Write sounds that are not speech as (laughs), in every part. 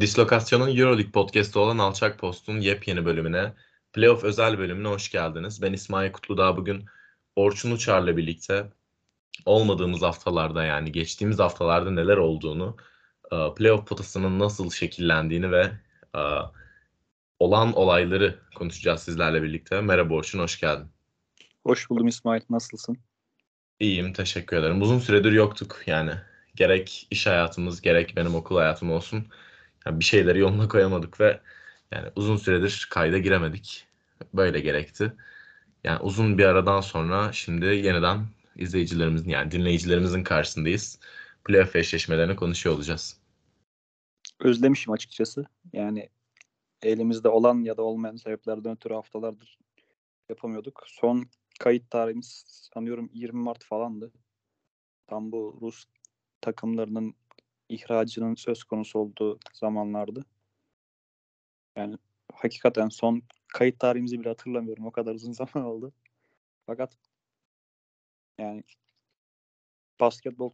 Dislokasyon'un Euroleague podcast'ı olan Alçak Post'un yepyeni bölümüne, playoff özel bölümüne hoş geldiniz. Ben İsmail Kutludağ bugün Orçun Uçar'la birlikte olmadığımız haftalarda yani geçtiğimiz haftalarda neler olduğunu, e, playoff potasının nasıl şekillendiğini ve e, olan olayları konuşacağız sizlerle birlikte. Merhaba Orçun, hoş geldin. Hoş buldum İsmail, nasılsın? İyiyim, teşekkür ederim. Uzun süredir yoktuk yani. Gerek iş hayatımız, gerek benim okul hayatım olsun yani bir şeyleri yoluna koyamadık ve yani uzun süredir kayda giremedik. Böyle gerekti. Yani uzun bir aradan sonra şimdi yeniden izleyicilerimizin yani dinleyicilerimizin karşısındayız. Playoff eşleşmelerini konuşuyor olacağız. Özlemişim açıkçası. Yani elimizde olan ya da olmayan sebeplerden ötürü haftalardır yapamıyorduk. Son kayıt tarihimiz sanıyorum 20 Mart falandı. Tam bu Rus takımlarının ihracının söz konusu olduğu zamanlardı. Yani hakikaten son kayıt tarihimizi bile hatırlamıyorum. O kadar uzun (laughs) zaman oldu. Fakat yani basketbol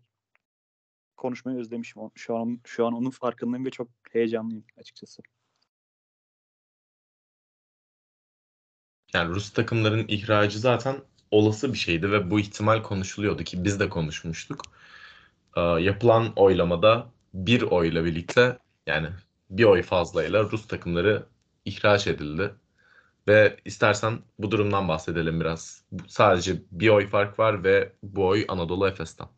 konuşmayı özlemişim. Şu an şu an onun farkındayım ve çok heyecanlıyım açıkçası. Yani Rus takımların ihracı zaten olası bir şeydi ve bu ihtimal konuşuluyordu ki biz de konuşmuştuk. Ee, yapılan oylamada bir oyla birlikte yani bir oy fazlayla Rus takımları ihraç edildi. Ve istersen bu durumdan bahsedelim biraz. Sadece bir oy fark var ve bu oy Anadolu Efes'ten.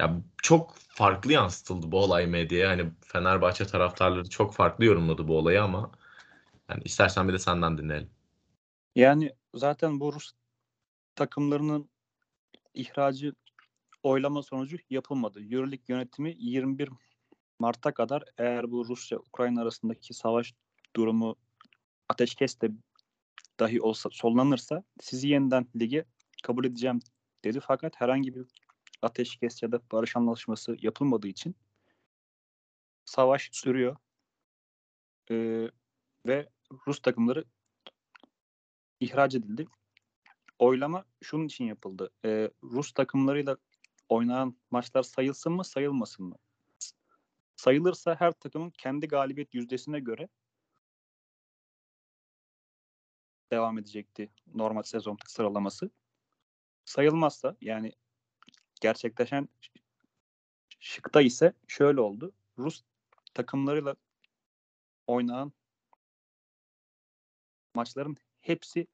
Ya çok farklı yansıtıldı bu olay medyaya. Hani Fenerbahçe taraftarları çok farklı yorumladı bu olayı ama yani istersen bir de senden dinleyelim. Yani zaten bu Rus takımlarının ihracı oylama sonucu yapılmadı. Euroleague yönetimi 21 Mart'a kadar eğer bu Rusya-Ukrayna arasındaki savaş durumu ateşkes de dahi olsa sonlanırsa sizi yeniden lige kabul edeceğim dedi. Fakat herhangi bir ateşkes ya da barış anlaşması yapılmadığı için savaş sürüyor. Ee, ve Rus takımları ihraç edildi. Oylama şunun için yapıldı. Ee, Rus takımlarıyla oynanan maçlar sayılsın mı sayılmasın mı? Sayılırsa her takımın kendi galibiyet yüzdesine göre devam edecekti normal sezon sıralaması. Sayılmazsa yani gerçekleşen şıkta ise şöyle oldu. Rus takımlarıyla oynanan maçların hepsi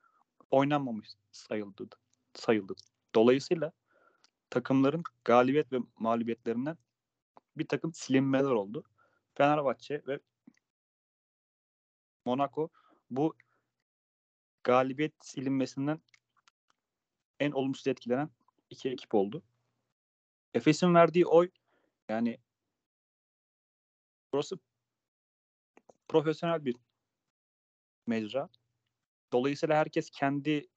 oynanmamış sayıldı. sayıldı. Dolayısıyla takımların galibiyet ve mağlubiyetlerinden bir takım silinmeler oldu. Fenerbahçe ve Monaco bu galibiyet silinmesinden en olumsuz etkilenen iki ekip oldu. Efes'in verdiği oy yani burası profesyonel bir mecra. Dolayısıyla herkes kendi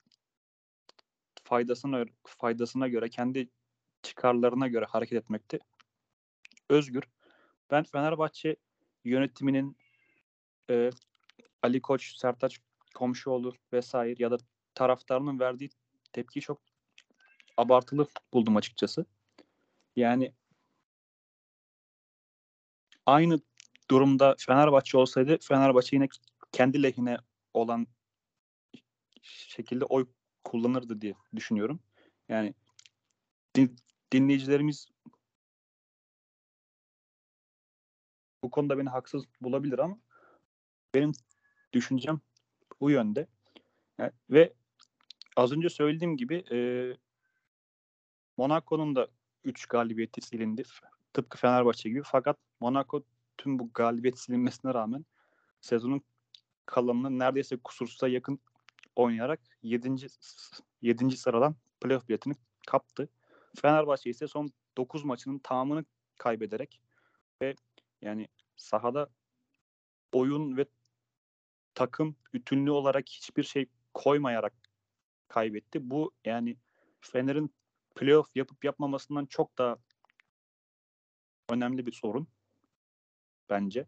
faydasına faydasına göre kendi çıkarlarına göre hareket etmekte özgür. Ben Fenerbahçe yönetiminin e, Ali Koç, Sertaç Komşuoğlu vesaire ya da taraftarının verdiği tepkiyi çok abartılı buldum açıkçası. Yani aynı durumda Fenerbahçe olsaydı Fenerbahçe yine kendi lehine olan şekilde oy kullanırdı diye düşünüyorum. Yani dinleyicilerimiz bu konuda beni haksız bulabilir ama benim düşüncem bu yönde. Yani, ve az önce söylediğim gibi e, Monaco'nun da 3 galibiyeti silindi. Tıpkı Fenerbahçe gibi. Fakat Monaco tüm bu galibiyet silinmesine rağmen sezonun kalanını neredeyse kusursuza yakın oynayarak 7. 7. sıradan playoff biletini kaptı. Fenerbahçe ise son 9 maçının tamamını kaybederek ve yani sahada oyun ve takım bütünlüğü olarak hiçbir şey koymayarak kaybetti. Bu yani Fener'in playoff yapıp yapmamasından çok daha önemli bir sorun bence.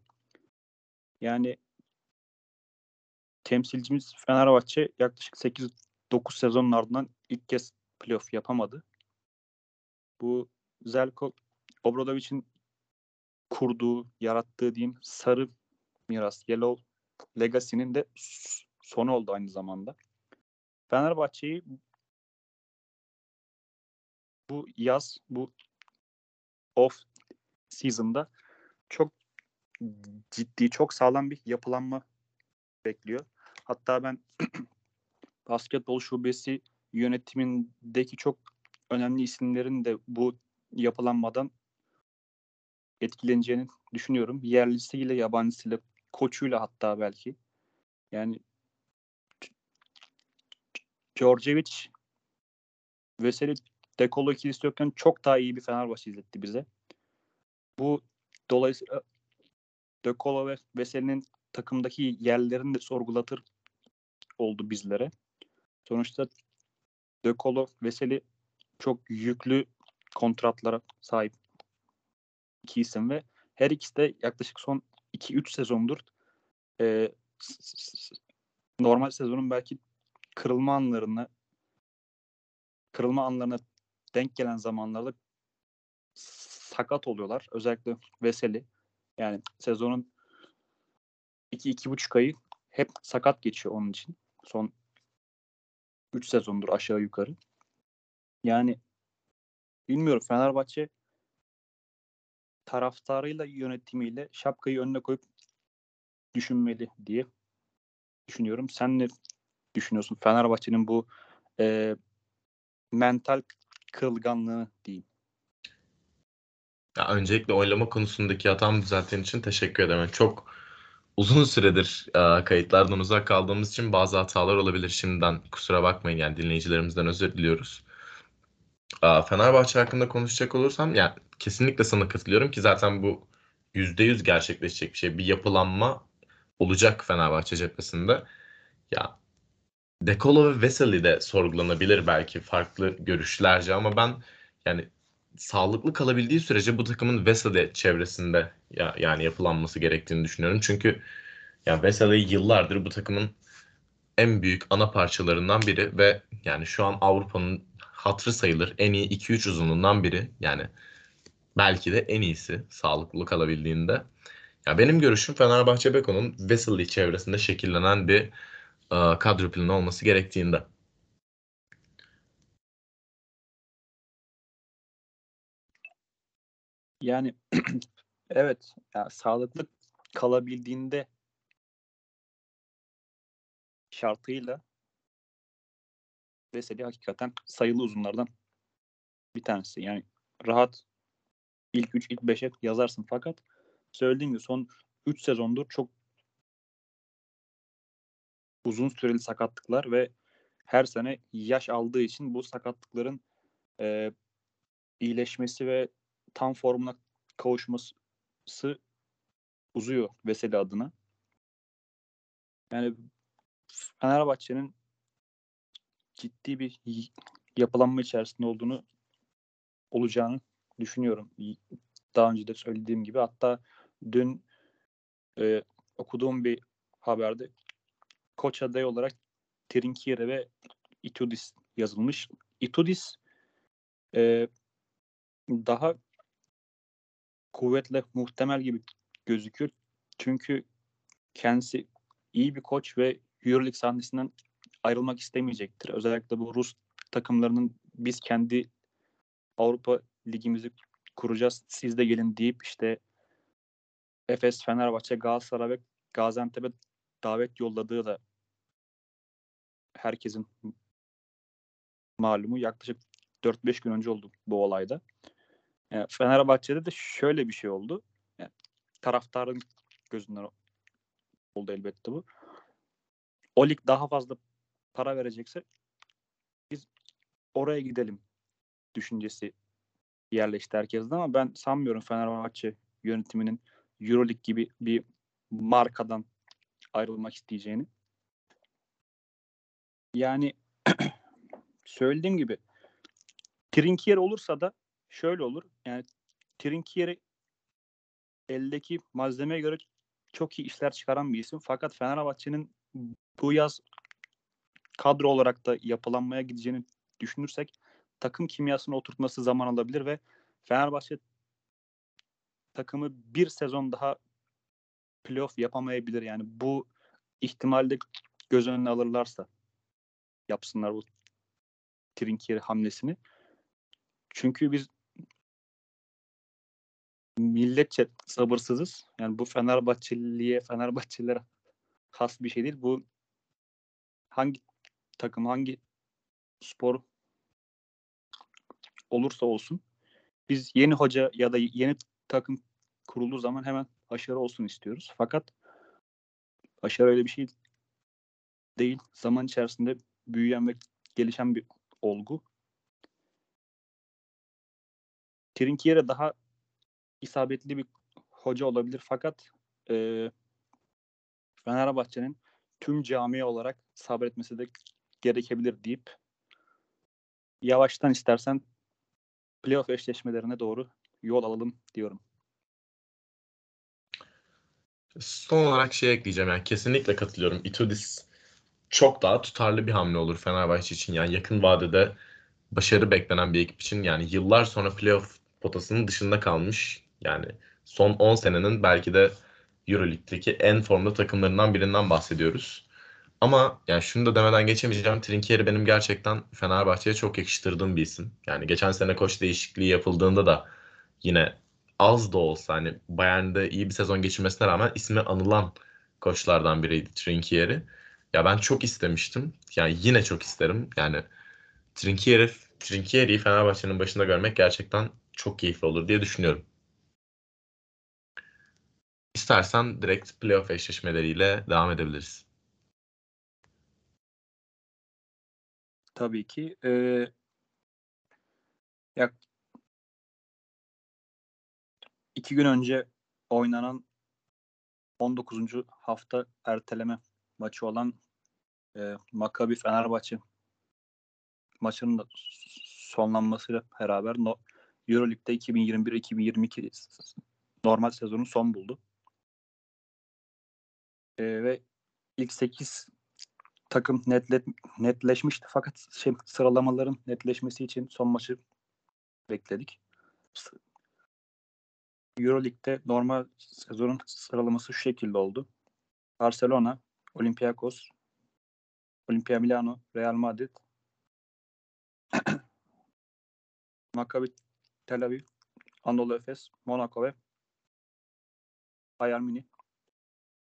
Yani temsilcimiz Fenerbahçe yaklaşık 8-9 sezonun ardından ilk kez playoff yapamadı. Bu Zelko Obradovic'in kurduğu, yarattığı diyeyim sarı miras, Yellow Legacy'nin de sonu oldu aynı zamanda. Fenerbahçe'yi bu yaz, bu off season'da çok ciddi, çok sağlam bir yapılanma bekliyor. Hatta ben (clears throat) basketbol şubesi yönetimindeki çok önemli isimlerin de bu yapılanmadan etkileneceğini düşünüyorum. Yerlisiyle, yabancısıyla, koçuyla hatta belki. Yani Djordjevic Veseli Dekolo ikilisi yokken çok daha iyi bir Fenerbahçe izletti bize. Bu dolayısıyla Dekolo ve Veseli'nin takımdaki yerlerini de sorgulatır oldu bizlere. Sonuçta Dekolo, Veseli çok yüklü kontratlara sahip iki isim ve her ikisi de yaklaşık son 2-3 sezondur e, normal sezonun belki kırılma anlarına kırılma anlarına denk gelen zamanlarda sakat oluyorlar. Özellikle Veseli. Yani sezonun 2-2,5 ayı hep sakat geçiyor onun için. Son 3 sezondur aşağı yukarı. Yani bilmiyorum Fenerbahçe taraftarıyla yönetimiyle şapkayı önüne koyup düşünmeli diye düşünüyorum. Sen ne düşünüyorsun Fenerbahçe'nin bu e, mental kırılganlığı diyeyim? Ya öncelikle oylama konusundaki hatamı düzelttiğin için teşekkür ederim. Çok uzun süredir e, kayıtlardan uzak kaldığımız için bazı hatalar olabilir. Şimdiden kusura bakmayın yani dinleyicilerimizden özür diliyoruz. Fenerbahçe hakkında konuşacak olursam yani kesinlikle sana katılıyorum ki zaten bu %100 gerçekleşecek bir şey. Bir yapılanma olacak Fenerbahçe cephesinde. Ya Dekolo ve Veseli de sorgulanabilir belki farklı görüşlerce ama ben yani sağlıklı kalabildiği sürece bu takımın Veseli çevresinde ya, yani yapılanması gerektiğini düşünüyorum. Çünkü ya Veseli yıllardır bu takımın en büyük ana parçalarından biri ve yani şu an Avrupa'nın hatırı sayılır en iyi 2-3 uzunluğundan biri. Yani belki de en iyisi sağlıklı kalabildiğinde. Ya benim görüşüm Fenerbahçe Beko'nun Vesely çevresinde şekillenen bir e, kadro planı olması gerektiğinde. Yani (clears throat) evet ya sağlıklı kalabildiğinde şartıyla Veseli hakikaten sayılı uzunlardan bir tanesi. Yani rahat ilk 3, ilk 5'e yazarsın fakat söylediğim gibi son 3 sezondur çok uzun süreli sakatlıklar ve her sene yaş aldığı için bu sakatlıkların e, iyileşmesi ve tam formuna kavuşması uzuyor Veseli adına. Yani Fenerbahçe'nin ciddi bir yapılanma içerisinde olduğunu olacağını düşünüyorum. Daha önce de söylediğim gibi hatta dün e, okuduğum bir haberde koç adayı olarak Trinkiere ve Itudis yazılmış. Itudis e, daha kuvvetle muhtemel gibi gözüküyor. Çünkü kendisi iyi bir koç ve Euroleague sahnesinden ayrılmak istemeyecektir. Özellikle bu Rus takımlarının biz kendi Avrupa ligimizi kuracağız siz de gelin deyip işte Efes, Fenerbahçe, Galatasaray ve Gaziantep'e davet yolladığı da herkesin malumu yaklaşık 4-5 gün önce oldu bu olayda. Yani Fenerbahçe'de de şöyle bir şey oldu. Yani taraftarın gözünden oldu elbette bu. O lig daha fazla para verecekse biz oraya gidelim düşüncesi yerleşti herkeste ama ben sanmıyorum Fenerbahçe yönetiminin Euroleague gibi bir markadan ayrılmak isteyeceğini. Yani (clears throat) söylediğim gibi Trinkier olursa da şöyle olur. Yani Trinkier'i eldeki malzemeye göre çok iyi işler çıkaran bir isim. Fakat Fenerbahçe'nin bu yaz kadro olarak da yapılanmaya gideceğini düşünürsek takım kimyasını oturtması zaman alabilir ve Fenerbahçe takımı bir sezon daha playoff yapamayabilir. Yani bu ihtimalde göz önüne alırlarsa yapsınlar bu Trinkieri hamlesini. Çünkü biz milletçe sabırsızız. Yani bu Fenerbahçeliye, Fenerbahçelilere has bir şey değil. Bu hangi takım, hangi spor olursa olsun biz yeni hoca ya da yeni takım kurulduğu zaman hemen başarı olsun istiyoruz. Fakat başarı öyle bir şey değil. Zaman içerisinde büyüyen ve gelişen bir olgu. Trinkieri daha isabetli bir hoca olabilir fakat e, Fenerbahçe'nin tüm cami olarak sabretmesi de gerekebilir deyip yavaştan istersen playoff eşleşmelerine doğru yol alalım diyorum. Son olarak şey ekleyeceğim yani kesinlikle katılıyorum. Itudis çok daha tutarlı bir hamle olur Fenerbahçe için. Yani yakın vadede başarı beklenen bir ekip için yani yıllar sonra playoff potasının dışında kalmış. Yani son 10 senenin belki de EuroLeague'deki en formda takımlarından birinden bahsediyoruz. Ama yani şunu da demeden geçemeyeceğim. Trinkieri benim gerçekten Fenerbahçe'ye çok yakıştırdığım bir isim. Yani geçen sene koç değişikliği yapıldığında da yine az da olsa hani Bayern'de iyi bir sezon geçirmesine rağmen ismi anılan koçlardan biriydi Trinkieri. Ya ben çok istemiştim. Yani yine çok isterim. Yani Trinkieri, Trinkieri'yi Fenerbahçe'nin başında görmek gerçekten çok keyifli olur diye düşünüyorum. İstersen direkt playoff eşleşmeleriyle devam edebiliriz. Tabii ki. Ee, yak iki gün önce oynanan 19. hafta erteleme maçı olan e, Maccabi Fenerbahçe maçının da sonlanmasıyla beraber no, Euroleague'de 2021-2022 normal sezonun son buldu. E, ve ilk 8 takım netlet, netleşmişti fakat şey, sıralamaların netleşmesi için son maçı bekledik. Euroleague'de normal sezonun sıralaması şu şekilde oldu. Barcelona, Olympiakos, Olimpia Milano, Real Madrid, (clears throat) Maccabi Tel Aviv, Anadolu Efes, Monaco ve Bayern Münih.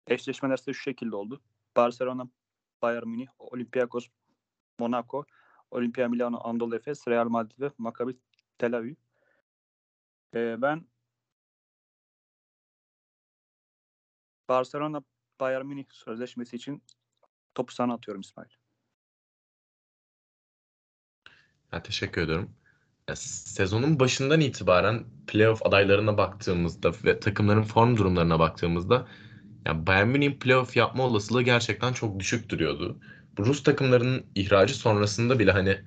Eşleşmeler ise şu şekilde oldu. Barcelona, Bayern Münih, Olympiakos, Monaco, Olimpia Milano, Anadolu Efes, Real Madrid ve Maccabi Tel Aviv. Ee, ben Barcelona Bayern Münih sözleşmesi için topu sana atıyorum İsmail. Ya, teşekkür ederim. Ya, sezonun başından itibaren playoff adaylarına baktığımızda ve takımların form durumlarına baktığımızda ya Bayern Münih'in playoff yapma olasılığı gerçekten çok düşük duruyordu. Bu Rus takımlarının ihracı sonrasında bile hani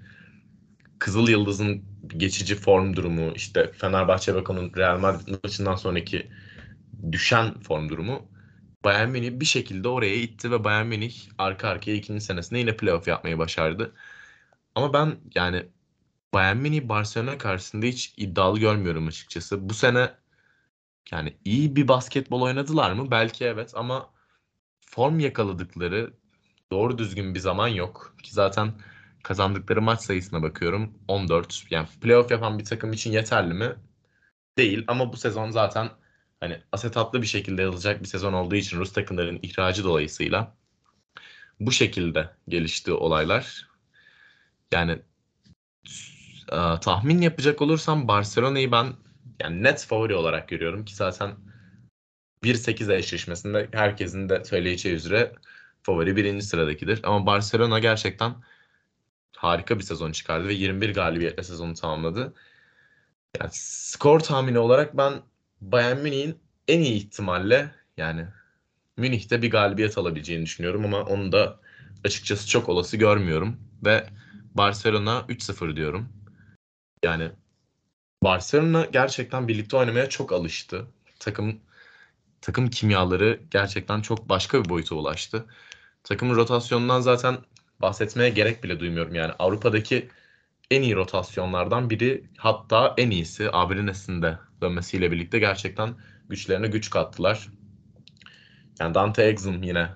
Kızıl Yıldız'ın geçici form durumu, işte Fenerbahçe onun Real Madrid maçından sonraki düşen form durumu Bayern Münih bir şekilde oraya itti ve Bayern Münih arka arkaya ikinci senesinde yine playoff yapmayı başardı. Ama ben yani Bayern Münih Barcelona karşısında hiç iddialı görmüyorum açıkçası. Bu sene yani iyi bir basketbol oynadılar mı? Belki evet ama form yakaladıkları doğru düzgün bir zaman yok. Ki zaten kazandıkları maç sayısına bakıyorum. 14. Yani playoff yapan bir takım için yeterli mi? Değil ama bu sezon zaten hani asetatlı bir şekilde yazılacak bir sezon olduğu için Rus takımların ihracı dolayısıyla bu şekilde gelişti olaylar. Yani tahmin yapacak olursam Barcelona'yı ben yani net favori olarak görüyorum ki zaten 1-8 eşleşmesinde herkesin de söyleyeceği üzere favori birinci sıradakidir. Ama Barcelona gerçekten harika bir sezon çıkardı ve 21 galibiyetle sezonu tamamladı. Yani skor tahmini olarak ben Bayern Münih'in en iyi ihtimalle yani Münih'te bir galibiyet alabileceğini düşünüyorum ama onu da açıkçası çok olası görmüyorum ve Barcelona 3-0 diyorum. Yani Barcelona gerçekten birlikte oynamaya çok alıştı. Takım takım kimyaları gerçekten çok başka bir boyuta ulaştı. Takımın rotasyonundan zaten bahsetmeye gerek bile duymuyorum. Yani Avrupa'daki en iyi rotasyonlardan biri hatta en iyisi Abrines'in de dönmesiyle birlikte gerçekten güçlerine güç kattılar. Yani Dante Exum yine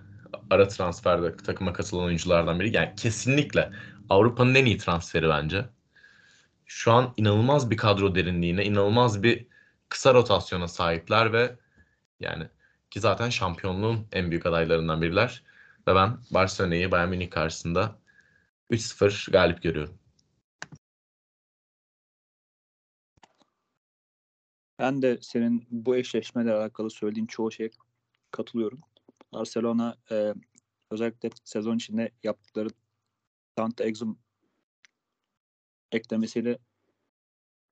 ara transferde takıma katılan oyunculardan biri. Yani kesinlikle Avrupa'nın en iyi transferi bence. Şu an inanılmaz bir kadro derinliğine, inanılmaz bir kısa rotasyona sahipler ve yani ki zaten şampiyonluğun en büyük adaylarından biriler. Ve ben Barcelona'yı Bayern Münih karşısında 3-0 galip görüyorum. Ben de senin bu eşleşmeyle alakalı söylediğin çoğu şeye katılıyorum. Barcelona e, özellikle sezon içinde yaptıkları Dante Exum eklemesiyle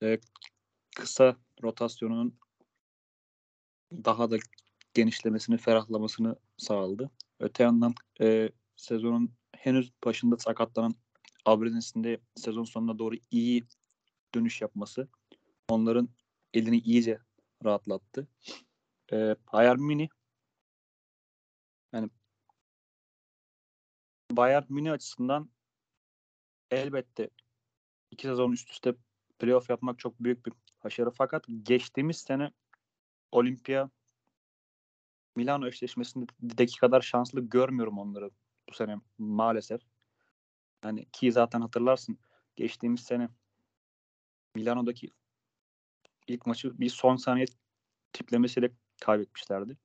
e, kısa rotasyonunun daha da genişlemesini, ferahlamasını sağladı. Öte yandan e, sezonun henüz başında sakatlanan Abrenes'in de sezon sonuna doğru iyi dönüş yapması onların elini iyice rahatlattı. E, Bayern Münih yani Bayern Münih açısından elbette iki sezon üst üste playoff yapmak çok büyük bir başarı. Fakat geçtiğimiz sene Olimpia Milano eşleşmesindeki kadar şanslı görmüyorum onları bu sene maalesef. Yani ki zaten hatırlarsın geçtiğimiz sene Milano'daki ilk maçı bir son saniye tiplemesiyle kaybetmişlerdi.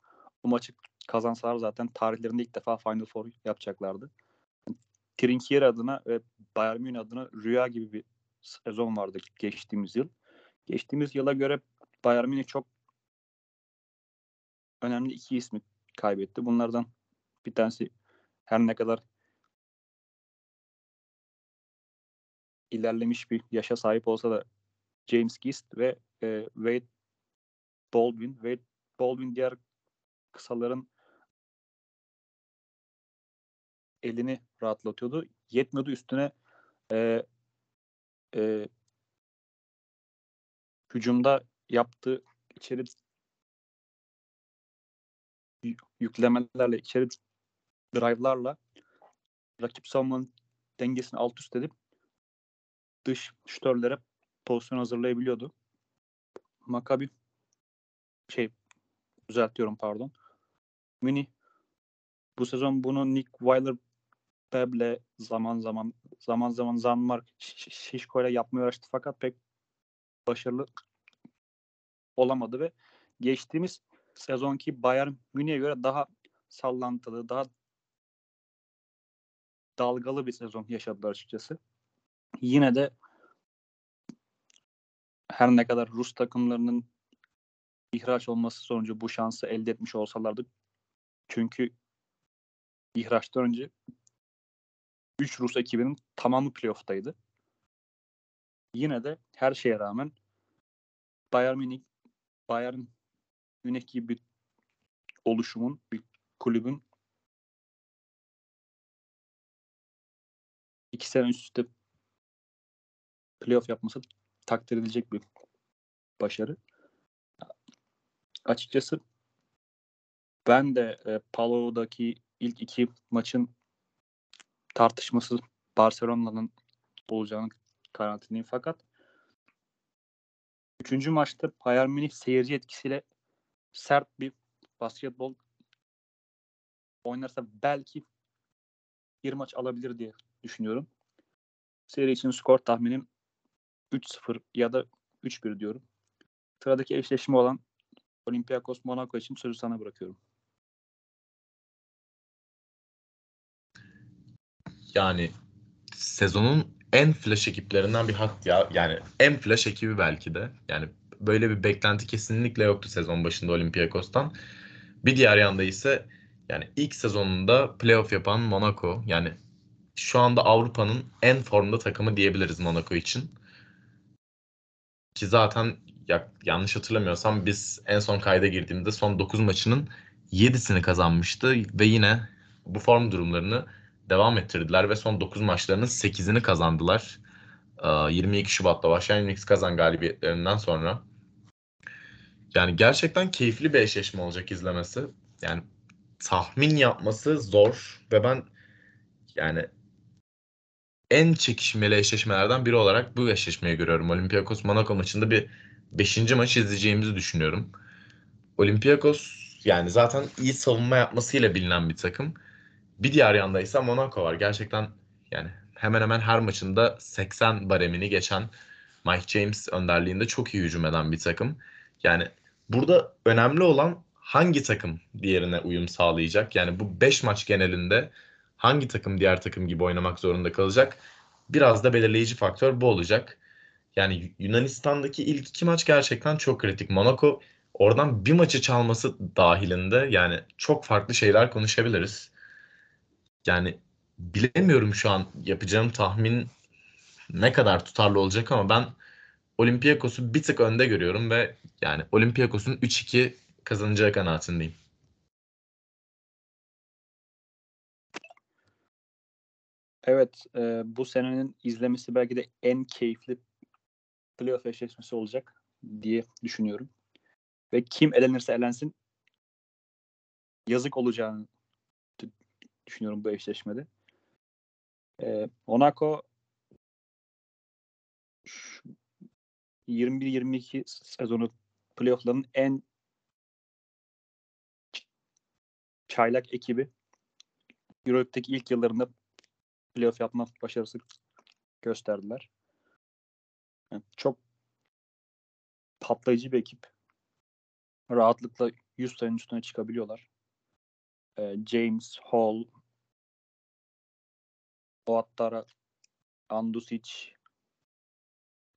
Bu maçı kazansalar zaten tarihlerinde ilk defa Final Four yapacaklardı. Yani, Trinkieri adına ve Bayern Münih adına rüya gibi bir sezon vardı geçtiğimiz yıl. Geçtiğimiz yıla göre Bayern Münih çok önemli iki ismi kaybetti. Bunlardan bir tanesi her ne kadar ilerlemiş bir yaşa sahip olsa da James Gist ve e, Wade Baldwin. Wade Baldwin diğer kısaların elini rahatlatıyordu. Yetmiyordu üstüne e, e, hücumda yaptığı içeri yüklemelerle, içeri drive'larla rakip savunmanın dengesini alt üst edip dış şütörlere pozisyon hazırlayabiliyordu. Maccabi şey düzeltiyorum pardon. Mini bu sezon bunu Nick Weiler Beble zaman zaman zaman zaman Zanmark Şişko ile yapmaya uğraştı fakat pek başarılı olamadı ve geçtiğimiz sezonki Bayern Münih'e göre daha sallantılı, daha dalgalı bir sezon yaşadılar açıkçası. Yine de her ne kadar Rus takımlarının ihraç olması sonucu bu şansı elde etmiş olsalardı çünkü ihraçtan önce 3 Rus ekibinin tamamı playoff'taydı. Yine de her şeye rağmen Bayern Münih Bayern Münih gibi bir oluşumun, bir kulübün iki sene üst üste playoff yapması takdir edilecek bir başarı. Açıkçası ben de e, Palo'daki ilk iki maçın tartışması Barcelona'nın olacağını karantinayım fakat üçüncü maçta Bayern Münih seyirci etkisiyle sert bir basketbol oynarsa belki bir maç alabilir diye düşünüyorum. Seri için skor tahminim 3-0 ya da 3-1 diyorum. Sıradaki eşleşme olan Olympiakos Monaco için sözü sana bırakıyorum. Yani sezonun en flash ekiplerinden bir hak ya. Yani en flash ekibi belki de. Yani böyle bir beklenti kesinlikle yoktu sezon başında Olympiakos'tan. Bir diğer yanda ise yani ilk sezonunda playoff yapan Monaco. Yani şu anda Avrupa'nın en formda takımı diyebiliriz Monaco için. Ki zaten ya, yanlış hatırlamıyorsam biz en son kayda girdiğimde son 9 maçının 7'sini kazanmıştı ve yine bu form durumlarını devam ettirdiler ve son 9 maçlarının 8'ini kazandılar. 22 Şubat'ta başlayan Unix kazan galibiyetlerinden sonra. Yani gerçekten keyifli bir eşleşme olacak izlemesi. Yani tahmin yapması zor ve ben yani en çekişmeli eşleşmelerden biri olarak bu eşleşmeyi görüyorum. Olympiakos Monaco maçında bir 5. maç izleyeceğimizi düşünüyorum. Olympiakos yani zaten iyi savunma yapmasıyla bilinen bir takım. Bir diğer yanda ise Monaco var. Gerçekten yani hemen hemen her maçında 80 baremini geçen Mike James önderliğinde çok iyi hücum eden bir takım. Yani burada önemli olan hangi takım diğerine uyum sağlayacak? Yani bu 5 maç genelinde hangi takım diğer takım gibi oynamak zorunda kalacak? Biraz da belirleyici faktör bu olacak. Yani Yunanistan'daki ilk iki maç gerçekten çok kritik. Monaco oradan bir maçı çalması dahilinde yani çok farklı şeyler konuşabiliriz. Yani bilemiyorum şu an yapacağım tahmin ne kadar tutarlı olacak ama ben Olympiakos'u bir tık önde görüyorum ve yani Olympiakos'un 3-2 kazanacağı kanaatindeyim. Evet, e, bu senenin izlemesi belki de en keyifli playoff eşleşmesi olacak diye düşünüyorum. Ve kim elenirse elensin yazık olacağını düşünüyorum bu eşleşmede. E, Monaco 21-22 sezonu playoff'ların en çaylak ekibi. Euroleague'deki ilk yıllarında playoff yapma başarısı gösterdiler. Yani çok patlayıcı bir ekip. Rahatlıkla 100 sayının üstüne çıkabiliyorlar. Ee, James, Hall, Boattara, Andusic,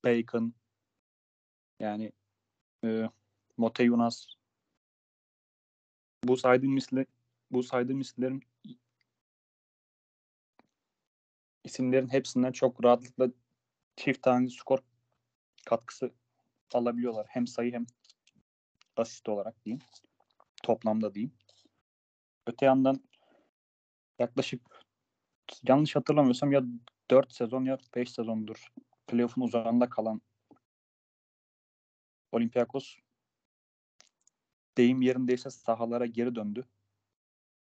Bacon yani e, Mote Yunas bu saydığım misli bu saydığım isimlerin isimlerin hepsinden çok rahatlıkla çift tane skor katkısı alabiliyorlar. Hem sayı hem asist olarak diyeyim. Toplamda diyeyim. Öte yandan yaklaşık yanlış hatırlamıyorsam ya 4 sezon ya 5 sezondur playoff'un uzağında kalan Olympiakos deyim yerindeyse sahalara geri döndü.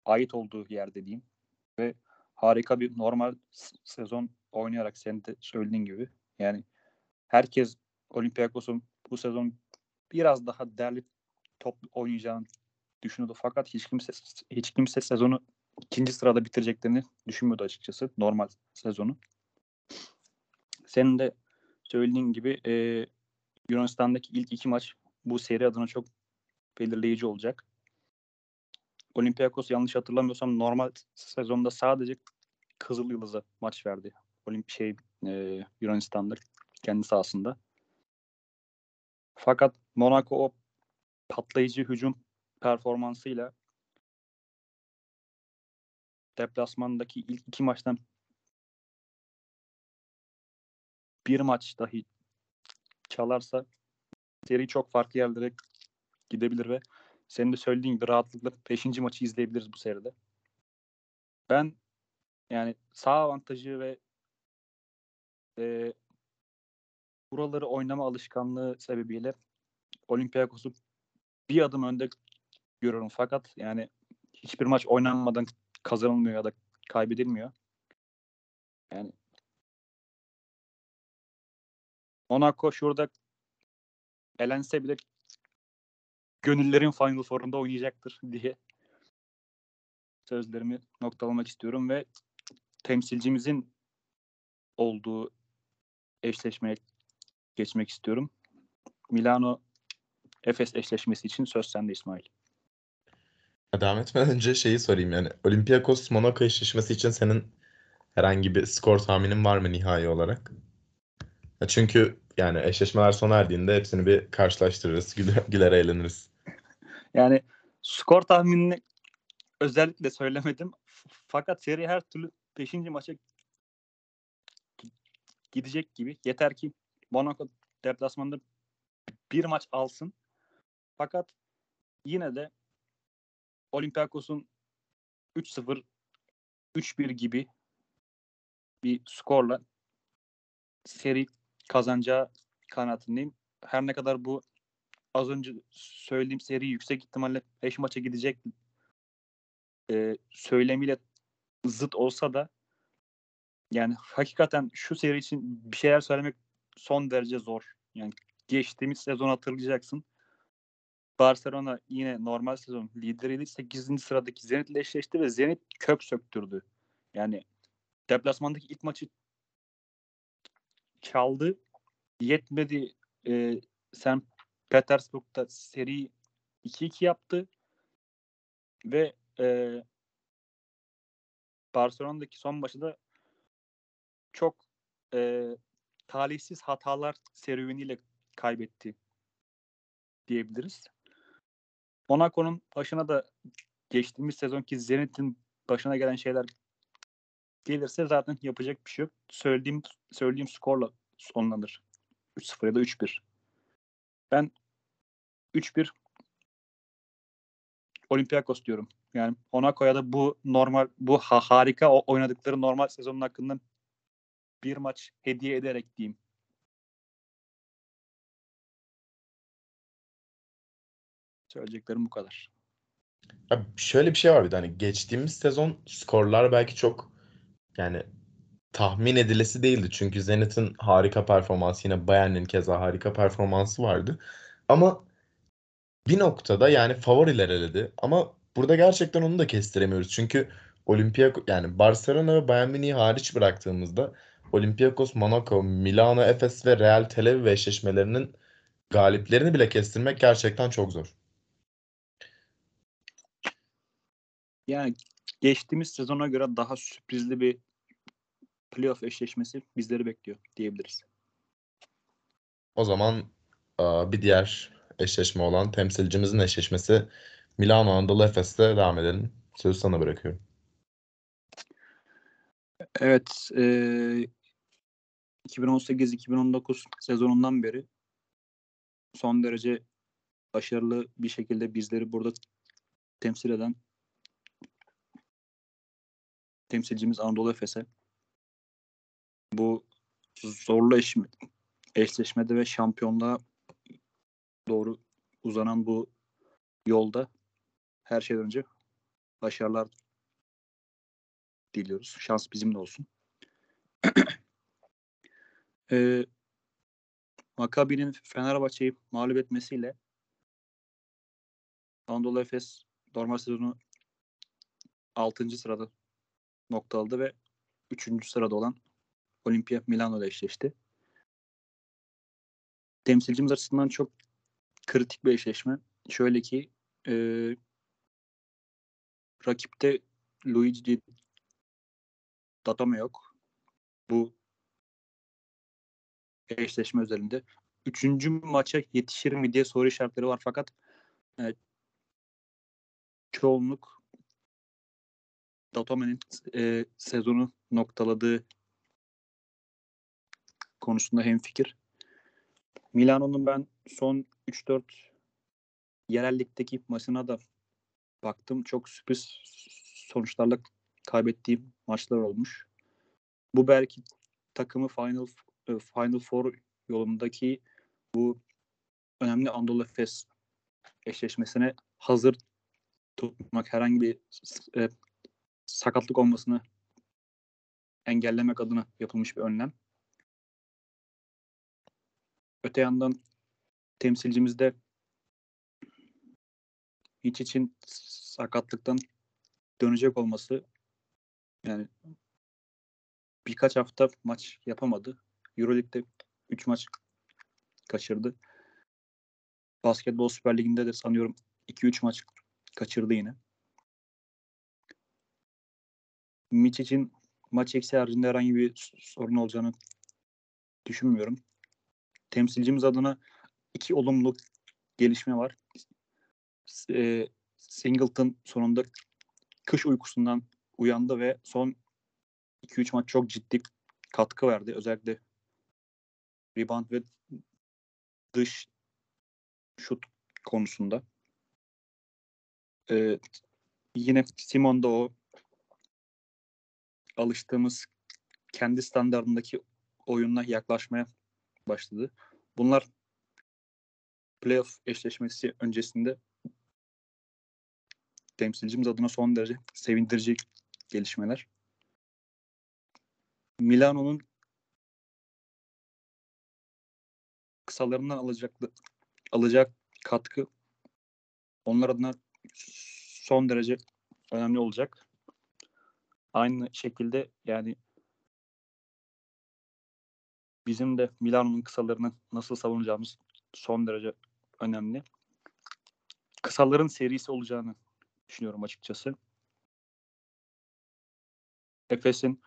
Ait olduğu yerde diyeyim. Ve harika bir normal sezon oynayarak senin de söylediğin gibi. Yani herkes Olympiakos'un bu sezon biraz daha derli top oynayacağını düşünüyordu. Fakat hiç kimse hiç kimse sezonu ikinci sırada bitireceklerini düşünmüyordu açıkçası normal sezonu. Senin de söylediğin gibi e, Yunanistan'daki ilk iki maç bu seri adına çok belirleyici olacak. Olympiakos yanlış hatırlamıyorsam normal sezonda sadece Kızıl Yıldız'a maç verdi. Olimp şey e, Yunanistan'da kendi sahasında. Fakat Monaco o patlayıcı hücum performansıyla deplasmandaki ilk iki maçtan bir maç dahi çalarsa seri çok farklı yerlere gidebilir ve senin de söylediğin gibi rahatlıkla 5. maçı izleyebiliriz bu seride. Ben yani sağ avantajı ve e, buraları oynama alışkanlığı sebebiyle Olympiakos'u bir adım önde görüyorum fakat yani hiçbir maç oynanmadan kazanılmıyor ya da kaybedilmiyor. Yani Monaco şurada elense bile gönüllerin Final Four'unda oynayacaktır (laughs) diye sözlerimi noktalamak istiyorum ve temsilcimizin olduğu eşleşmeye geçmek istiyorum. Milano Efes eşleşmesi için söz sende İsmail. Devam etmeden önce şeyi sorayım yani Olympiakos Monaco eşleşmesi için senin herhangi bir skor tahminin var mı nihai olarak? Çünkü yani eşleşmeler sona erdiğinde hepsini bir karşılaştırırız, güler, güler eğleniriz. Yani skor tahminini özellikle söylemedim. Fakat seri her türlü 5. maça gidecek gibi. Yeter ki Monaco deplasmanda bir maç alsın. Fakat yine de Olympiakos'un 3-0 3-1 gibi bir skorla seri kazanacağı kanaatindeyim. Her ne kadar bu az önce söylediğim seri yüksek ihtimalle 5 maça gidecek e, söylemiyle zıt olsa da yani hakikaten şu seri için bir şeyler söylemek son derece zor. Yani geçtiğimiz sezon hatırlayacaksın. Barcelona yine normal sezon lideriydi. 8. sıradaki Zenit ile eşleşti ve Zenit kök söktürdü. Yani deplasmandaki ilk maçı çaldı. Yetmedi. E, St. Petersburg'da seri 2-2 yaptı. Ve e, Barcelona'daki son maçı da çok e, talihsiz hatalar serüveniyle kaybetti diyebiliriz. Monaco'nun başına da geçtiğimiz sezonki Zenit'in başına gelen şeyler gelirse zaten yapacak bir şey yok. Söylediğim söylediğim skorla sonlanır. 3-0 ya da 3-1. Ben 3-1 Olympiakos diyorum. Yani Monaco'ya da bu normal bu ha- harika oynadıkları normal sezonun hakkında bir maç hediye ederek diyeyim. Söyleyeceklerim bu kadar. Abi şöyle bir şey var bir de hani geçtiğimiz sezon skorlar belki çok yani tahmin edilesi değildi. Çünkü Zenit'in harika performansı yine Bayern'in keza harika performansı vardı. Ama bir noktada yani favoriler eledi. Ama burada gerçekten onu da kestiremiyoruz. Çünkü Olympiakos yani Barcelona ve Bayern Münih'i hariç bıraktığımızda Olympiakos, Monaco, Milano, Efes ve Real Tel Aviv eşleşmelerinin galiplerini bile kestirmek gerçekten çok zor. Yani geçtiğimiz sezona göre daha sürprizli bir playoff eşleşmesi bizleri bekliyor diyebiliriz. O zaman aa, bir diğer eşleşme olan temsilcimizin eşleşmesi Milano Anadolu Efes'te devam edelim. Sözü sana bırakıyorum. Evet, e, 2018-2019 sezonundan beri son derece başarılı bir şekilde bizleri burada temsil eden temsilcimiz Anadolu Efes'e bu zorlu eş, eşleşmede ve şampiyonluğa doğru uzanan bu yolda her şeyden önce başarılar diliyoruz. Şans bizimle olsun. (clears throat) Ee, Maccabi'nin Fenerbahçe'yi mağlup etmesiyle Anadolu Efes normal sezonu 6. sırada nokta aldı ve 3. sırada olan Olimpia Milano ile eşleşti. Temsilcimiz açısından çok kritik bir eşleşme. Şöyle ki e, rakipte Luigi Datome yok. Bu eşleşme özelinde. Üçüncü maça yetişir mi diye soru işaretleri var fakat e, çoğunluk Datome'nin e, sezonu noktaladığı konusunda hemfikir. Milano'nun ben son 3-4 yerellikteki maçına da baktım. Çok sürpriz sonuçlarla kaybettiğim maçlar olmuş. Bu belki takımı Final e, Final Four yolundaki bu önemli Anadolu Efes eşleşmesine hazır tutmak herhangi bir e, sakatlık olmasını engellemek adına yapılmış bir önlem. Öte yandan temsilcimizde hiç için sakatlıktan dönecek olması yani birkaç hafta maç yapamadı. Euroleague'de 3 maç kaçırdı. Basketbol Süper Ligi'nde de sanıyorum 2-3 maç kaçırdı yine. Mitch için maç eksi haricinde herhangi bir sorun olacağını düşünmüyorum. Temsilcimiz adına iki olumlu gelişme var. E, Singleton sonunda kış uykusundan uyandı ve son 2-3 maç çok ciddi katkı verdi. Özellikle rebound ve dış şut konusunda. Ee, yine Simon da o alıştığımız kendi standartındaki oyunla yaklaşmaya başladı. Bunlar playoff eşleşmesi öncesinde temsilcimiz adına son derece sevindirici gelişmeler. Milano'nun kısalarından alacak alacak katkı onlar adına son derece önemli olacak. Aynı şekilde yani bizim de Milano'nun kısalarını nasıl savunacağımız son derece önemli. Kısaların serisi olacağını düşünüyorum açıkçası. Efes'in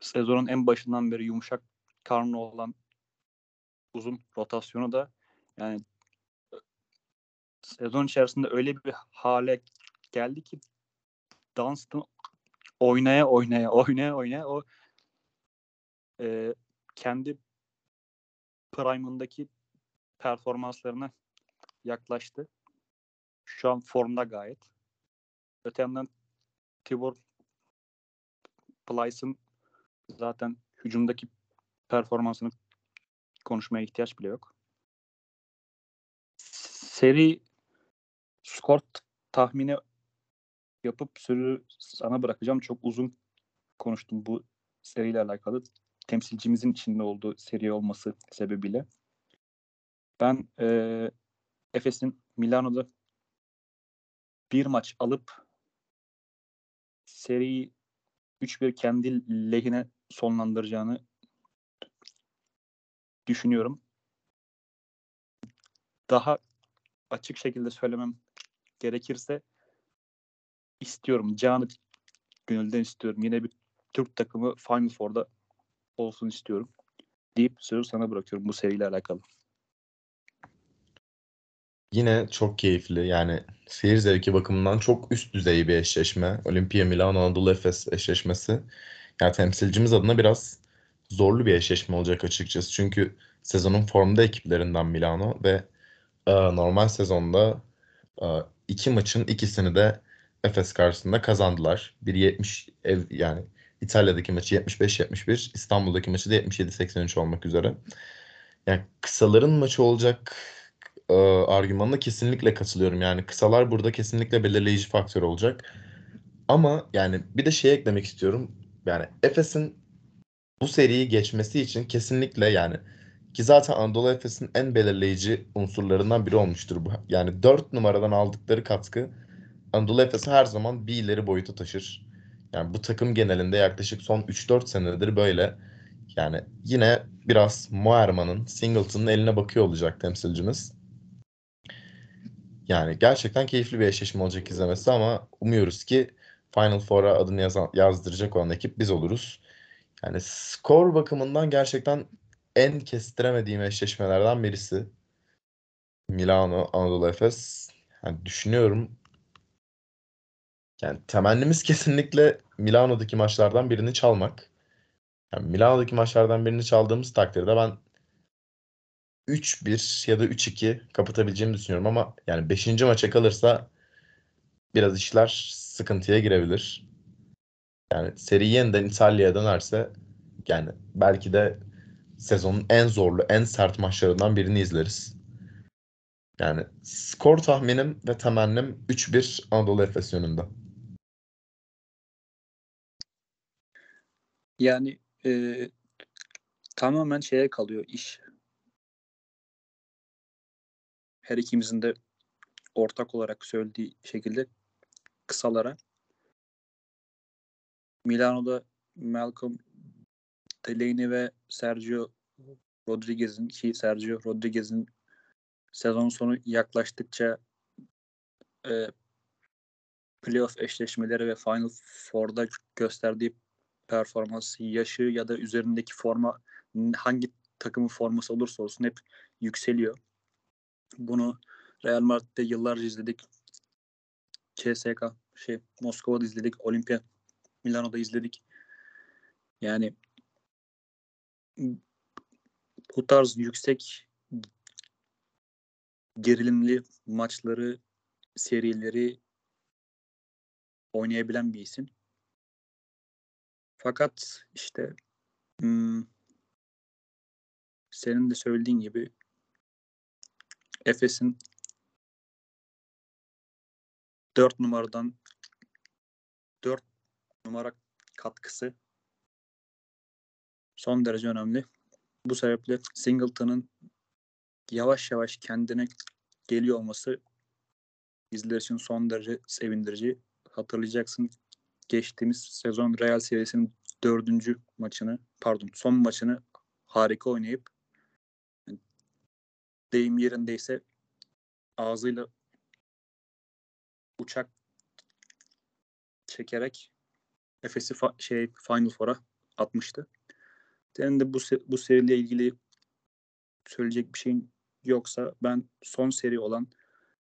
sezonun en başından beri yumuşak karnı olan uzun rotasyonu da yani sezon içerisinde öyle bir hale geldi ki Dunstan oynaya oynaya oynaya oynaya o e, kendi prime'ındaki performanslarına yaklaştı. Şu an formda gayet. Öte yandan Tibor Plyce'ın zaten hücumdaki performansını konuşmaya ihtiyaç bile yok. Seri skor tahmini yapıp sürü sana bırakacağım. Çok uzun konuştum bu seriyle alakalı. Temsilcimizin içinde olduğu seri olması sebebiyle. Ben e, Efes'in Milano'da bir maç alıp seriyi 3-1 kendi lehine sonlandıracağını düşünüyorum. Daha açık şekilde söylemem gerekirse istiyorum. Canı gönülden istiyorum. Yine bir Türk takımı Final Four'da olsun istiyorum. Deyip sözü sana bırakıyorum bu seriyle alakalı. Yine çok keyifli yani seyir zevki bakımından çok üst düzey bir eşleşme. Olimpia Milano Anadolu Efes eşleşmesi. Yani temsilcimiz adına biraz zorlu bir eşleşme olacak açıkçası. Çünkü sezonun formda ekiplerinden Milano ve e, normal sezonda e, iki maçın ikisini de Efes karşısında kazandılar. Biri 70 ev yani İtalya'daki maçı 75-71, İstanbul'daki maçı da 77-83 olmak üzere. Yani kısaların maçı olacak e, argümanına kesinlikle katılıyorum. Yani kısalar burada kesinlikle belirleyici faktör olacak. Ama yani bir de şey eklemek istiyorum. Yani Efes'in bu seriyi geçmesi için kesinlikle yani ki zaten Anadolu Efes'in en belirleyici unsurlarından biri olmuştur bu. Yani 4 numaradan aldıkları katkı Anadolu Efes'i her zaman bir ileri boyuta taşır. Yani bu takım genelinde yaklaşık son 3-4 senedir böyle. Yani yine biraz Moerman'ın, Singleton'ın eline bakıyor olacak temsilcimiz. Yani gerçekten keyifli bir eşleşme olacak izlemesi ama umuyoruz ki Final Four'a adını yazan, yazdıracak olan ekip biz oluruz. Yani skor bakımından gerçekten en kestiremediğim eşleşmelerden birisi. Milano, Anadolu Efes. Yani düşünüyorum. Yani temennimiz kesinlikle Milano'daki maçlardan birini çalmak. Yani Milano'daki maçlardan birini çaldığımız takdirde ben 3-1 ya da 3-2 kapatabileceğimi düşünüyorum ama yani 5. maça kalırsa biraz işler sıkıntıya girebilir. Yani seri yeniden İtalya'ya dönerse yani belki de sezonun en zorlu, en sert maçlarından birini izleriz. Yani skor tahminim ve temennim 3-1 Anadolu Efes yönünde. Yani e, tamamen şeye kalıyor iş. Her ikimizin de ortak olarak söylediği şekilde kısalara. Milano'da Malcolm Delaney ve Sergio Rodriguez'in ki Sergio Rodriguez'in sezon sonu yaklaştıkça e, playoff eşleşmeleri ve Final Four'da gösterdiği performans, yaşı ya da üzerindeki forma hangi takımın forması olursa olsun hep yükseliyor. Bunu Real Madrid'de yıllarca izledik. CSK, şey Moskova'da izledik. Olimpia Milano'da izledik. Yani bu tarz yüksek gerilimli maçları, serileri oynayabilen bir isim. Fakat işte hmm, senin de söylediğin gibi Efes'in 4 numaradan 4 numara katkısı son derece önemli. Bu sebeple Singleton'ın yavaş yavaş kendine geliyor olması bizler için son derece sevindirici. Hatırlayacaksın geçtiğimiz sezon Real serisinin dördüncü maçını pardon son maçını harika oynayıp deyim yerindeyse ağzıyla uçak çekerek Efes'i fa- şey Final Four'a atmıştı. Senin de bu se- bu seriyle ilgili söyleyecek bir şeyin yoksa ben son seri olan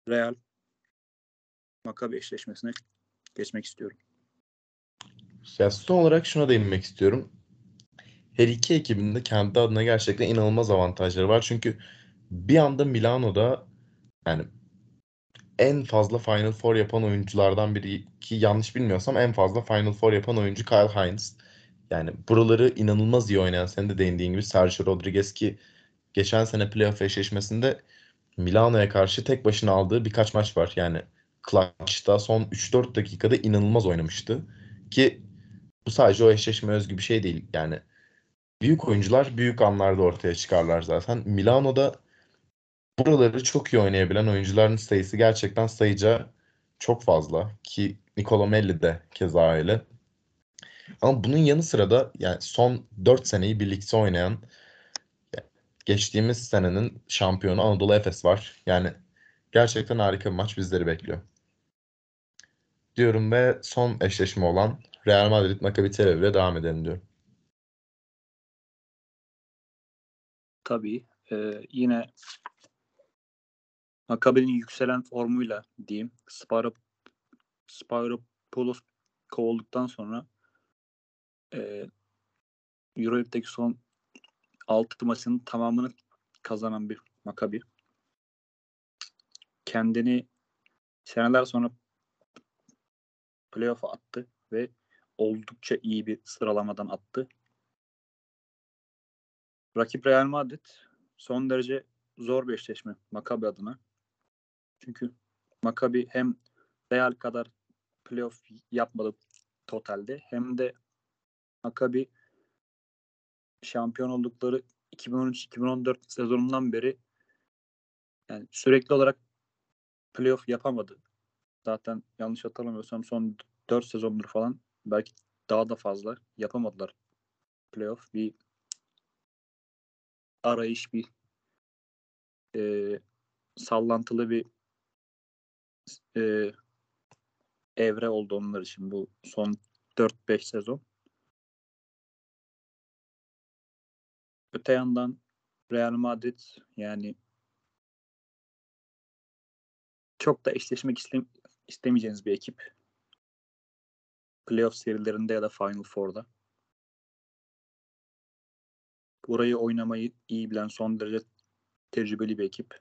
Real Maccabi eşleşmesine geçmek istiyorum. Ya son olarak şuna değinmek istiyorum. Her iki ekibin de kendi adına gerçekten inanılmaz avantajları var. Çünkü bir anda Milano'da yani en fazla Final Four yapan oyunculardan biri ki yanlış bilmiyorsam en fazla Final Four yapan oyuncu Kyle Hines. Yani buraları inanılmaz iyi oynayan senin de değindiğin gibi Sergio Rodriguez ki geçen sene playoff eşleşmesinde Milano'ya karşı tek başına aldığı birkaç maç var. Yani Clutch'ta son 3-4 dakikada inanılmaz oynamıştı. Ki bu sadece o eşleşme özgü bir şey değil. Yani büyük oyuncular büyük anlarda ortaya çıkarlar zaten. Milano'da buraları çok iyi oynayabilen oyuncuların sayısı gerçekten sayıca çok fazla. Ki Nicolo Melli de keza öyle. Ama bunun yanı sıra da yani son 4 seneyi birlikte oynayan geçtiğimiz senenin şampiyonu Anadolu Efes var. Yani gerçekten harika bir maç bizleri bekliyor. Diyorum ve son eşleşme olan Real Madrid Maccabi Tel Aviv'le devam edelim diyorum. Tabii e, yine Maccabi'nin yükselen formuyla diyeyim Spyro, Spyropoulos kovulduktan sonra e, Euroleague'deki son 6 maçının tamamını kazanan bir Maccabi. Kendini seneler sonra playoff'a attı ve oldukça iyi bir sıralamadan attı. Rakip Real Madrid son derece zor bir eşleşme Maccabi adına. Çünkü Maccabi hem Real kadar playoff yapmadı totalde hem de Maccabi şampiyon oldukları 2013-2014 sezonundan beri yani sürekli olarak playoff yapamadı. Zaten yanlış hatırlamıyorsam son 4 sezondur falan belki daha da fazla yapamadılar playoff. Bir arayış bir e, sallantılı bir e, evre oldu onlar için bu son 4-5 sezon. Öte yandan Real Madrid yani çok da eşleşmek istem istemeyeceğiniz bir ekip. Playoff serilerinde ya da Final Four'da. Burayı oynamayı iyi bilen son derece tecrübeli bir ekip.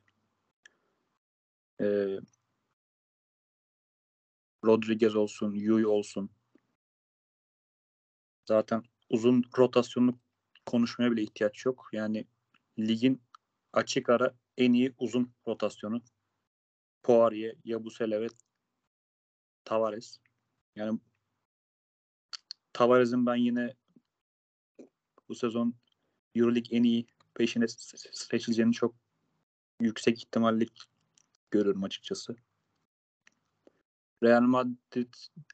Ee, Rodriguez olsun, Yui olsun. Zaten uzun rotasyonlu konuşmaya bile ihtiyaç yok. Yani ligin açık ara en iyi uzun rotasyonu. Poirier, Yabusele ve Tavares. Yani Tavares'in ben yine bu sezon Euroleague en iyi peşine seçileceğini çok yüksek ihtimalle görüyorum açıkçası. Real Madrid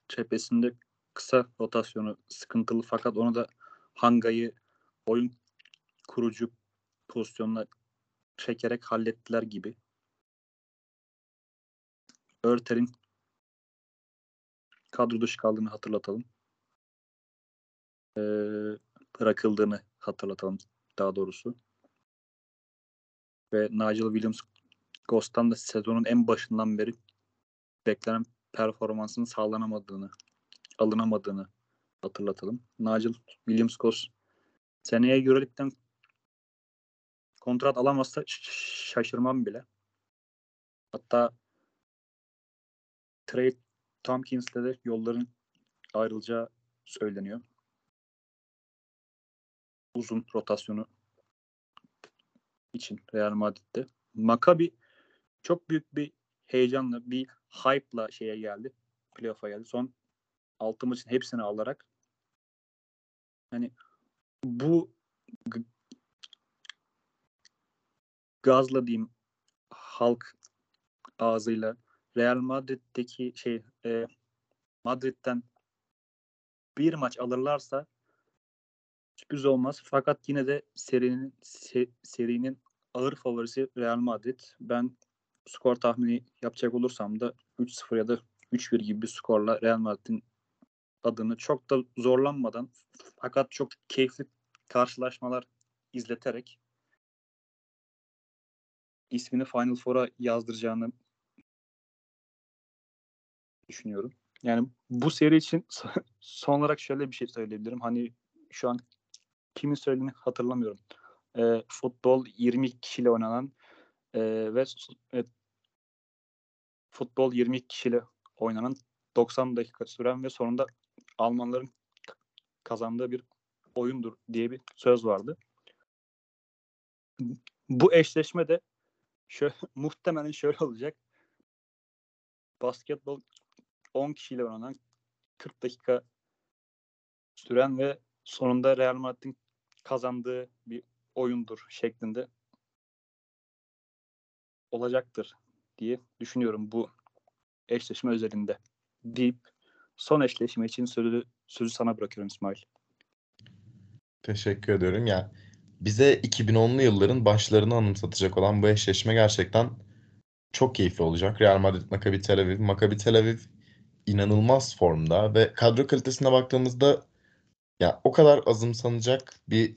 cephesinde kısa rotasyonu sıkıntılı fakat onu da Hanga'yı oyun kurucu pozisyonuna çekerek hallettiler gibi. Örter'in kadro dışı kaldığını hatırlatalım. Ee, bırakıldığını hatırlatalım daha doğrusu. Ve Nigel Williams Ghost'tan da sezonun en başından beri beklenen performansının sağlanamadığını, alınamadığını hatırlatalım. Nigel Williams Ghost seneye Euroleague'den kontrat alamazsa şaşırmam bile. Hatta Trey Tompkins'le de yolların ayrılacağı söyleniyor. Uzun rotasyonu için Real Madrid'de. Maccabi çok büyük bir heyecanla, bir hype'la şeye geldi. Playoff'a geldi. Son 6 maçın hepsini alarak hani bu gazla diyeyim halk ağzıyla Real Madrid'deki şey e, Madrid'den bir maç alırlarsa sürpriz olmaz. Fakat yine de serinin se- serinin ağır favorisi Real Madrid. Ben skor tahmini yapacak olursam da 3-0 ya da 3-1 gibi bir skorla Real Madrid'in adını çok da zorlanmadan fakat çok keyifli karşılaşmalar izleterek ismini Final Four'a yazdıracağını düşünüyorum. Yani bu seri için (laughs) son olarak şöyle bir şey söyleyebilirim. Hani şu an kimin söylediğini hatırlamıyorum. E, futbol 22 kişiyle oynanan e, ve e, futbol 22 kişiyle oynanan 90 dakika süren ve sonunda Almanların kazandığı bir oyundur diye bir söz vardı. Bu eşleşme de şöyle, (laughs) muhtemelen şöyle olacak. Basketbol 10 kişiyle oynanan 40 dakika süren ve sonunda Real Madrid'in kazandığı bir oyundur şeklinde olacaktır diye düşünüyorum bu eşleşme özelinde deyip son eşleşme için sözü, sözü sana bırakıyorum İsmail. Teşekkür ediyorum. Ya bize 2010'lu yılların başlarını anımsatacak olan bu eşleşme gerçekten çok keyifli olacak. Real Madrid, Maccabi Tel Aviv. Maccabi Tel Aviv inanılmaz formda ve kadro kalitesine baktığımızda ya o kadar azımsanacak bir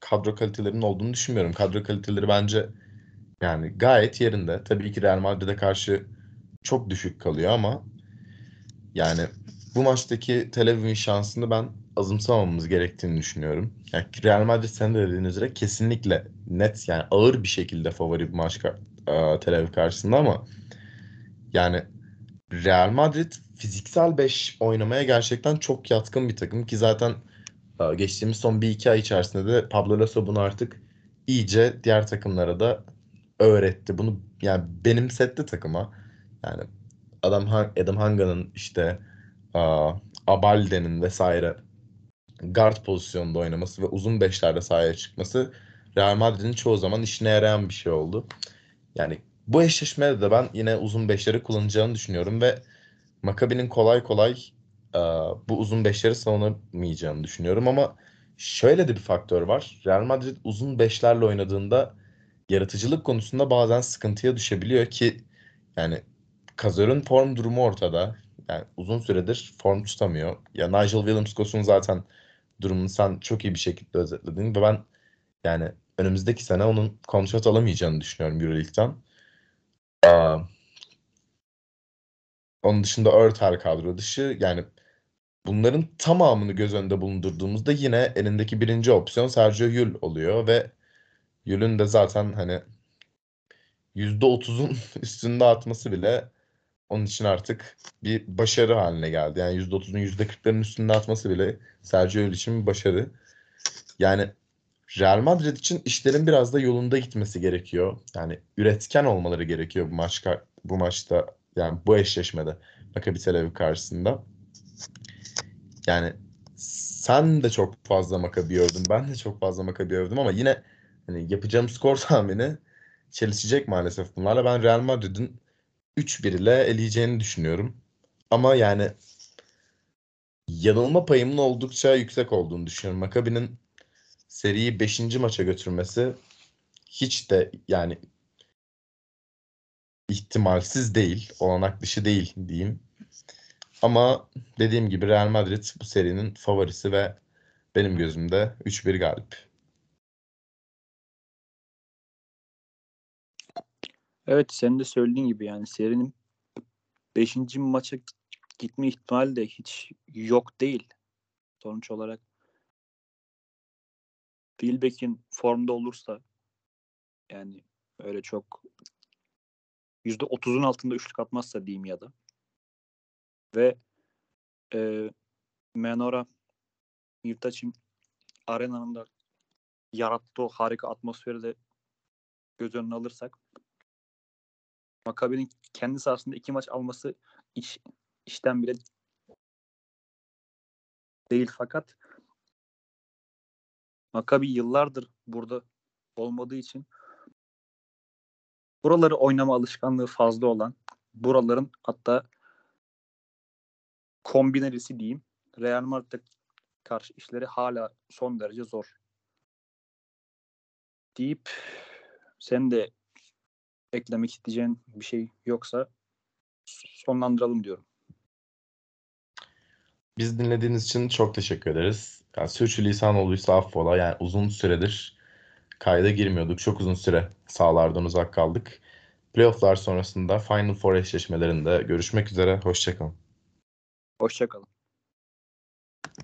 kadro kalitelerinin olduğunu düşünmüyorum. Kadro kaliteleri bence yani gayet yerinde. Tabii ki Real Madrid'e karşı çok düşük kalıyor ama yani bu maçtaki Tel Aviv'in şansını ben azımsamamamız gerektiğini düşünüyorum. Yani Real Madrid sen de dediğiniz üzere kesinlikle net yani ağır bir şekilde favori bir maç Tel Aviv karşısında ama yani Real Madrid fiziksel 5 oynamaya gerçekten çok yatkın bir takım ki zaten e, geçtiğimiz son 1-2 ay içerisinde de Pablo Lasso bunu artık iyice diğer takımlara da öğretti. Bunu yani benimsetti takıma. Yani adam Adam Hanga'nın işte Abalde'nin vesaire guard pozisyonunda oynaması ve uzun beşlerde sahaya çıkması Real Madrid'in çoğu zaman işine yarayan bir şey oldu. Yani bu eşleşmede de ben yine uzun beşleri kullanacağını düşünüyorum ve Maccabi'nin kolay kolay bu uzun beşleri savunamayacağını düşünüyorum ama şöyle de bir faktör var. Real Madrid uzun beşlerle oynadığında yaratıcılık konusunda bazen sıkıntıya düşebiliyor ki yani Kazor'un form durumu ortada. Yani uzun süredir form tutamıyor. Ya Nigel Williams-Goss'un zaten durumunu sen çok iyi bir şekilde özetledin ve ben yani önümüzdeki sene onun kontrat alamayacağını düşünüyorum EuroLeague'den. Onun dışında Örtel kadro dışı yani bunların tamamını göz önünde bulundurduğumuzda yine elindeki birinci opsiyon Sergio Yul oluyor ve Yul'ün de zaten hani %30'un (laughs) üstünde atması bile onun için artık bir başarı haline geldi. Yani %30'un %40'ların üstünde atması bile Sergio Yul için bir başarı. Yani Real Madrid için işlerin biraz da yolunda gitmesi gerekiyor. Yani üretken olmaları gerekiyor bu maç bu maçta yani bu eşleşmede Maccabi Tel Aviv karşısında. Yani sen de çok fazla Maccabi övdün. Ben de çok fazla Maccabi övdüm ama yine hani yapacağım skor (laughs) tahmini çelişecek maalesef bunlarla. Ben Real Madrid'in 3-1 ile eleyeceğini düşünüyorum. Ama yani yanılma payımın oldukça yüksek olduğunu düşünüyorum. Maccabi'nin seriyi 5. maça götürmesi hiç de yani ihtimalsiz değil, olanak dışı değil diyeyim. Ama dediğim gibi Real Madrid bu serinin favorisi ve benim gözümde 3-1 galip. Evet senin de söylediğin gibi yani serinin 5. maça gitme ihtimali de hiç yok değil. Sonuç olarak Wilbeck'in formda olursa yani öyle çok %30'un altında üçlük atmazsa diyeyim ya da. Ve e, Menora Mirtaç'ın arenanın da yarattığı harika atmosferi de göz önüne alırsak Makabi'nin kendi sahasında iki maç alması iş, işten bile değil. Fakat Makabi yıllardır burada olmadığı için buraları oynama alışkanlığı fazla olan buraların hatta kombinelisi diyeyim. Real Madrid'e karşı işleri hala son derece zor. Deyip sen de eklemek isteyeceğin bir şey yoksa sonlandıralım diyorum. Biz dinlediğiniz için çok teşekkür ederiz. Yani sürçülisan olduysa affola. Yani uzun süredir kayda girmiyorduk. Çok uzun süre sahalardan uzak kaldık. Playoff'lar sonrasında Final Four eşleşmelerinde görüşmek üzere. Hoşçakalın. Hoşçakalın.